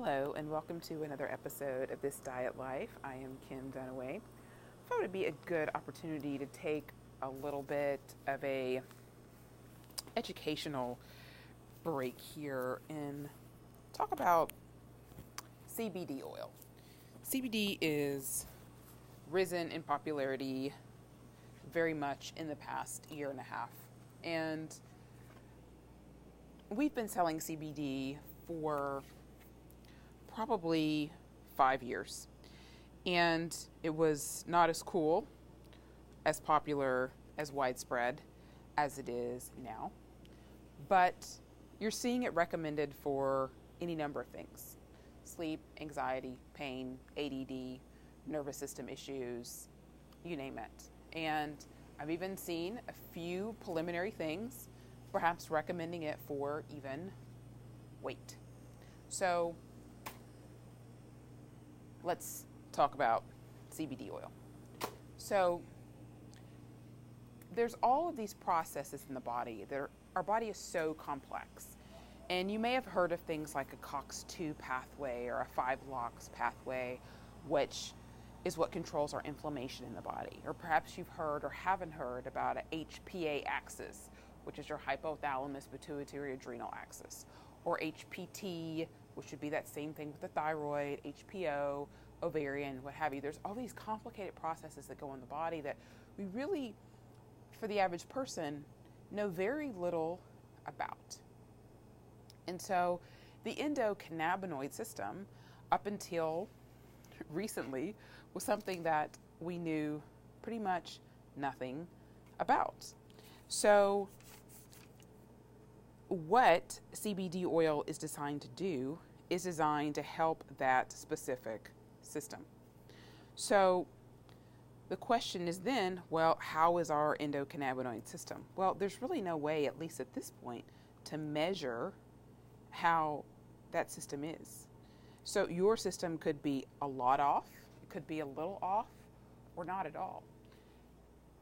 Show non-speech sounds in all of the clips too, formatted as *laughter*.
Hello, and welcome to another episode of This Diet Life. I am Kim Dunaway. I thought it would be a good opportunity to take a little bit of a educational break here and talk about CBD oil. CBD is risen in popularity very much in the past year and a half. And we've been selling CBD for probably five years. And it was not as cool, as popular, as widespread as it is now. But you're seeing it recommended for any number of things sleep, anxiety, pain, ADD, nervous system issues, you name it. And I've even seen a few preliminary things, perhaps recommending it for even weight. So let's talk about CBD oil. So, there's all of these processes in the body. Our body is so complex. And you may have heard of things like a COX2 pathway or a 5-LOX pathway, which is what controls our inflammation in the body. Or perhaps you've heard or haven't heard about a HPA axis, which is your hypothalamus pituitary adrenal axis, or HPT, which would be that same thing with the thyroid, HPO, ovarian, what have you. There's all these complicated processes that go in the body that we really, for the average person, know very little about. And so the endocannabinoid system, up until *laughs* recently, was something that we knew pretty much nothing about. So, what CBD oil is designed to do is designed to help that specific system. So the question is then, well, how is our endocannabinoid system? Well, there's really no way, at least at this point, to measure how that system is. So your system could be a lot off, it could be a little off, or not at all.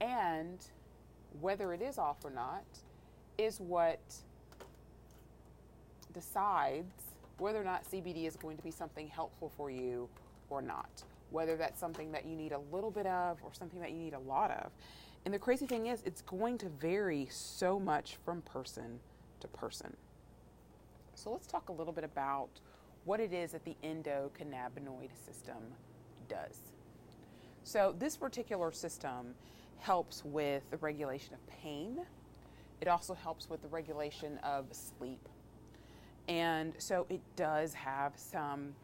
And whether it is off or not is what decides whether or not CBD is going to be something helpful for you or not. Whether that's something that you need a little bit of or something that you need a lot of. And the crazy thing is, it's going to vary so much from person to person. So let's talk a little bit about what it is that the endocannabinoid system does. So, this particular system helps with the regulation of pain. It also helps with the regulation of sleep. And so it does have some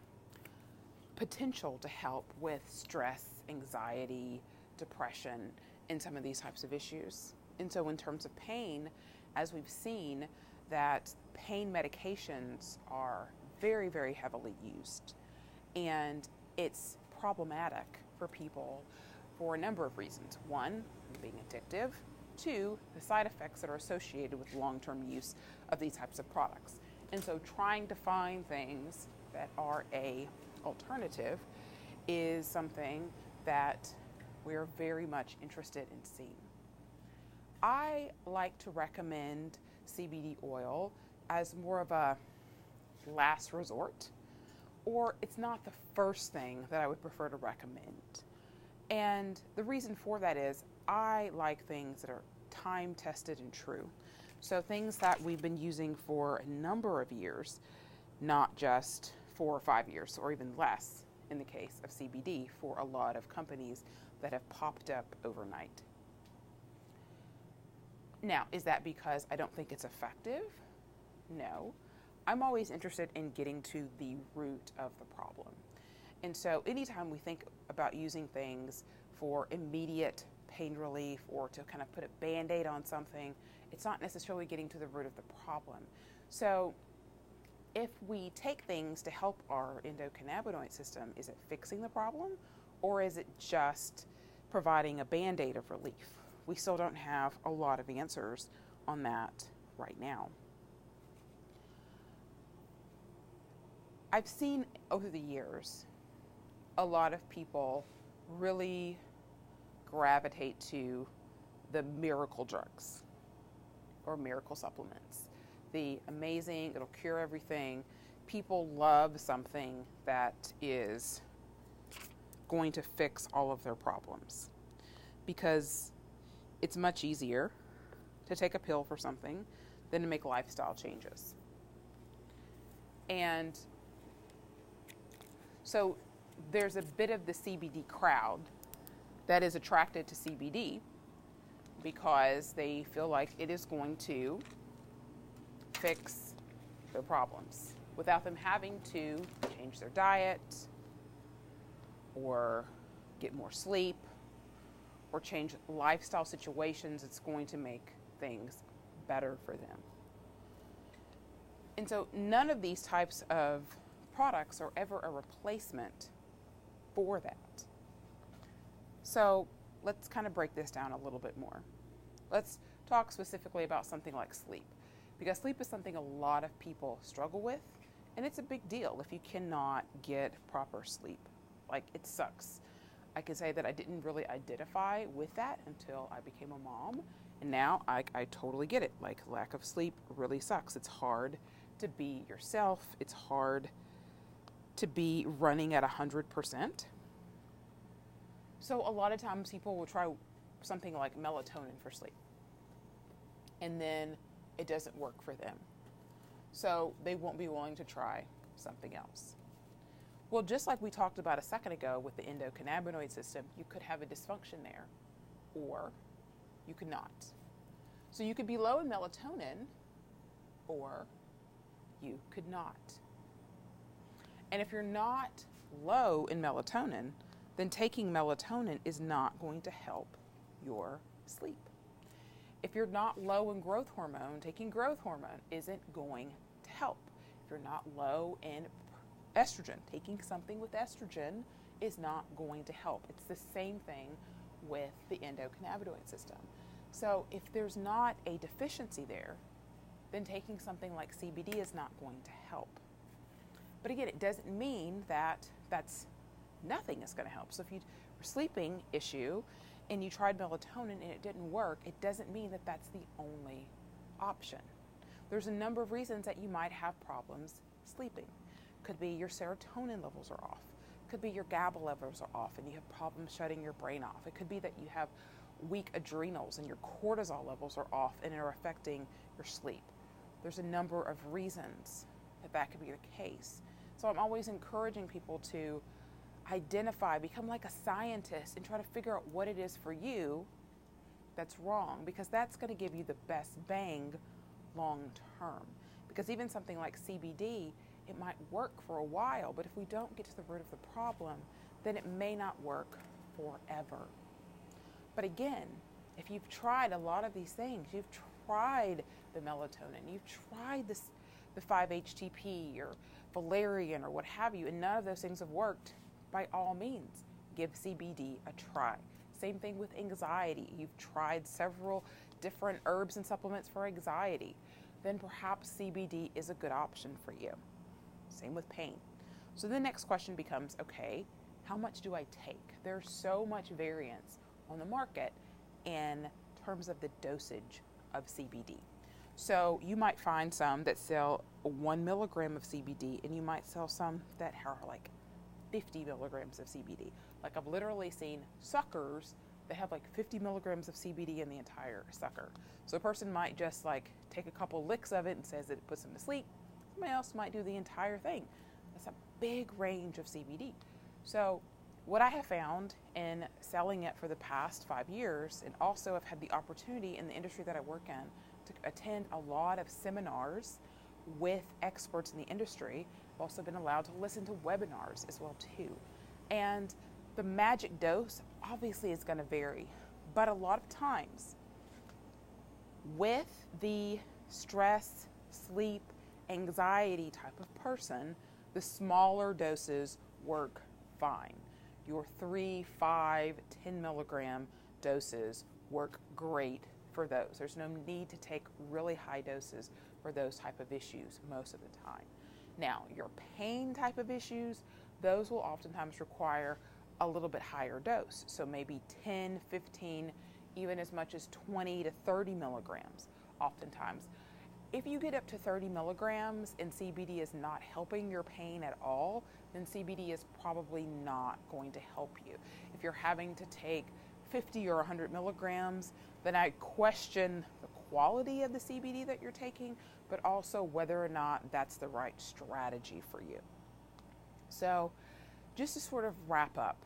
potential to help with stress, anxiety, depression, and some of these types of issues. And so, in terms of pain, as we've seen, that pain medications are very, very heavily used. And it's problematic for people for a number of reasons. One, being addictive. Two, the side effects that are associated with long term use of these types of products. And so, trying to find things that are a alternative is something that we're very much interested in seeing. I like to recommend CBD oil as more of a last resort, or it's not the first thing that I would prefer to recommend. And the reason for that is I like things that are time tested and true. So, things that we've been using for a number of years, not just four or five years, or even less in the case of CBD for a lot of companies that have popped up overnight. Now, is that because I don't think it's effective? No. I'm always interested in getting to the root of the problem. And so, anytime we think about using things for immediate pain relief or to kind of put a band aid on something, it's not necessarily getting to the root of the problem. So, if we take things to help our endocannabinoid system, is it fixing the problem or is it just providing a band aid of relief? We still don't have a lot of answers on that right now. I've seen over the years a lot of people really gravitate to the miracle drugs or miracle supplements the amazing, it'll cure everything, people love something that is going to fix all of their problems because it's much easier to take a pill for something than to make lifestyle changes. And so there's a bit of the CBD crowd that is attracted to CBD because they feel like it is going to fix their problems without them having to change their diet or get more sleep or change lifestyle situations. It's going to make things better for them. And so none of these types of products are ever a replacement for that. So let's kind of break this down a little bit more. Let's talk specifically about something like sleep, because sleep is something a lot of people struggle with, and it's a big deal if you cannot get proper sleep. Like, it sucks. I can say that I didn't really identify with that until I became a mom, and now I, I totally get it. Like, lack of sleep really sucks. It's hard to be yourself, it's hard to be running at 100%. So, a lot of times people will try something like melatonin for sleep, and then it doesn't work for them. So, they won't be willing to try something else. Well, just like we talked about a second ago with the endocannabinoid system, you could have a dysfunction there, or you could not. So, you could be low in melatonin, or you could not. And if you're not low in melatonin, then taking melatonin is not going to help your sleep. If you're not low in growth hormone, taking growth hormone isn't going to help. If you're not low in estrogen, taking something with estrogen is not going to help. It's the same thing with the endocannabinoid system. So if there's not a deficiency there, then taking something like CBD is not going to help. But again, it doesn't mean that that's nothing is going to help. So if you were sleeping issue and you tried melatonin and it didn't work, it doesn't mean that that's the only option. There's a number of reasons that you might have problems sleeping. Could be your serotonin levels are off. Could be your GABA levels are off and you have problems shutting your brain off. It could be that you have weak adrenals and your cortisol levels are off and are affecting your sleep. There's a number of reasons that that could be the case. So I'm always encouraging people to identify, become like a scientist, and try to figure out what it is for you that's wrong because that's going to give you the best bang long term. Because even something like CBD, it might work for a while, but if we don't get to the root of the problem, then it may not work forever. But again, if you've tried a lot of these things, you've tried the melatonin, you've tried this, the 5-HTP or valerian or what have you, and none of those things have worked, by all means, give CBD a try. Same thing with anxiety. You've tried several different herbs and supplements for anxiety, then perhaps CBD is a good option for you. Same with pain. So the next question becomes okay, how much do I take? There's so much variance on the market in terms of the dosage of CBD. So you might find some that sell one milligram of CBD, and you might sell some that are like 50 milligrams of CBD. Like I've literally seen suckers that have like 50 milligrams of CBD in the entire sucker. So a person might just like take a couple licks of it and says that it puts them to sleep. Somebody else might do the entire thing. That's a big range of CBD. So what I have found in selling it for the past five years, and also have had the opportunity in the industry that I work in to attend a lot of seminars with experts in the industry. I've also been allowed to listen to webinars as well too. And the magic dose obviously is going to vary, but a lot of times with the stress, sleep, anxiety type of person, the smaller doses work fine. Your 3, 5, 10 milligram doses work great for those. There's no need to take really high doses for those type of issues most of the time. Now, your pain type of issues, those will oftentimes require a little bit higher dose. So maybe 10, 15, even as much as 20 to 30 milligrams oftentimes. If you get up to 30 milligrams and CBD is not helping your pain at all, then CBD is probably not going to help you. If you're having to take 50 or 100 milligrams, then I question the quality of the CBD that you're taking, but also whether or not that's the right strategy for you. So, just to sort of wrap up,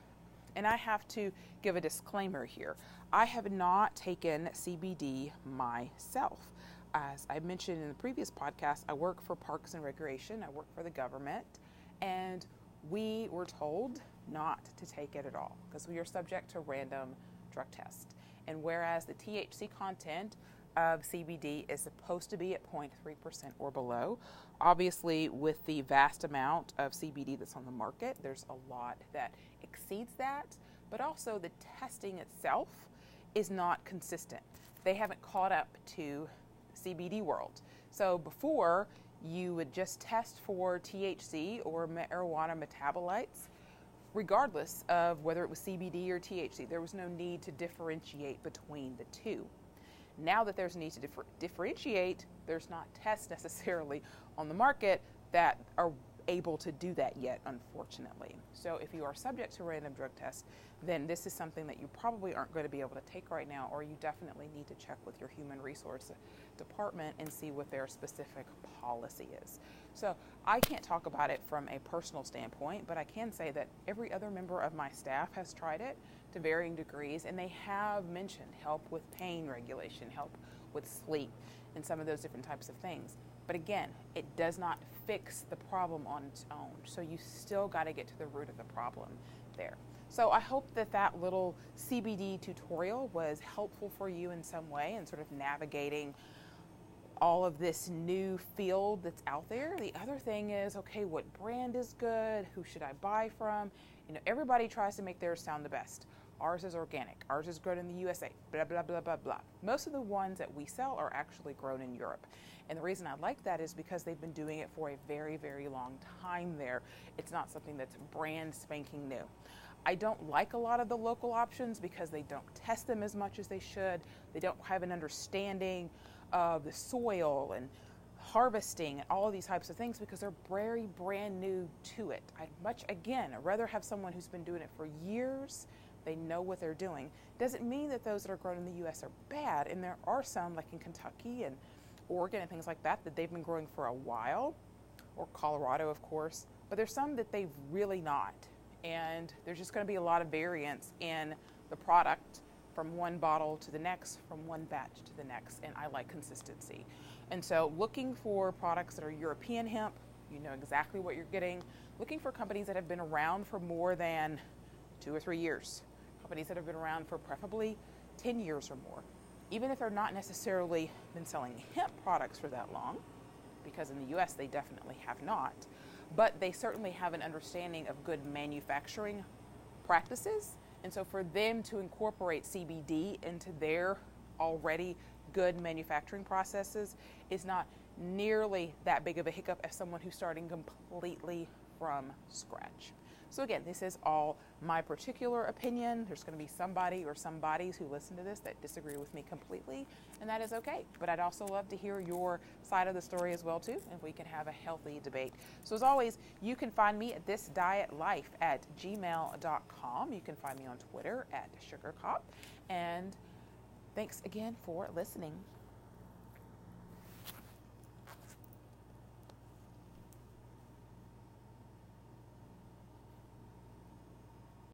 and I have to give a disclaimer here I have not taken CBD myself. As I mentioned in the previous podcast, I work for Parks and Recreation, I work for the government, and we were told not to take it at all because we are subject to random drug tests. And whereas the THC content of CBD is supposed to be at 0.3% or below, obviously, with the vast amount of CBD that's on the market, there's a lot that exceeds that, but also the testing itself is not consistent. They haven't caught up to CBD world. So before, you would just test for THC or marijuana metabolites regardless of whether it was CBD or THC. There was no need to differentiate between the two. Now that there's a need to differ- differentiate, there's not tests *laughs* necessarily on the market that are able to do that yet, unfortunately. So, if you are subject to random drug test, then this is something that you probably aren't going to be able to take right now, or you definitely need to check with your human resource department and see what their specific policy is. So, I can't talk about it from a personal standpoint, but I can say that every other member of my staff has tried it to varying degrees, and they have mentioned help with pain regulation, help with sleep, and some of those different types of things. But again, it does not fix the problem on its own. So you still got to get to the root of the problem there. So I hope that that little CBD tutorial was helpful for you in some way and sort of navigating all of this new field that's out there. The other thing is, okay, what brand is good? Who should I buy from? You know, everybody tries to make theirs sound the best. Ours is organic. Ours is grown in the USA. Blah, blah, blah, blah, blah. Most of the ones that we sell are actually grown in Europe. And the reason I like that is because they've been doing it for a very, very long time there. It's not something that's brand spanking new. I don't like a lot of the local options because they don't test them as much as they should. They don't have an understanding of the soil and harvesting and all these types of things because they're very brand new to it. I'd much, again, I'd rather have someone who's been doing it for years they know what they're doing. Doesn't mean that those that are grown in the U.S. are bad, and there are some, like in Kentucky and Oregon and things like that, that they've been growing for a while, or Colorado, of course. But there's some that they've really not, and there's just going to be a lot of variance in the product from one bottle to the next, from one batch to the next, and I like consistency. And so, looking for products that are European hemp, you know exactly what you're getting. Looking for companies that have been around for more than two or three years companies that have been around for preferably 10 years or more, even if they're not necessarily been selling hemp products for that long, because in the US they definitely have not, but they certainly have an understanding of good manufacturing practices. And so for them to incorporate CBD into their already good manufacturing processes is not nearly that big of a hiccup as someone who's starting completely from scratch. So, again, this is all my particular opinion. There's going to be somebody or some bodies who listen to this that disagree with me completely, and that is okay. But I'd also love to hear your side of the story as well, too, and we can have a healthy debate. So, as always, you can find me at this diet life at gmail.com. You can find me on Twitter at sugarcop. And thanks again for listening.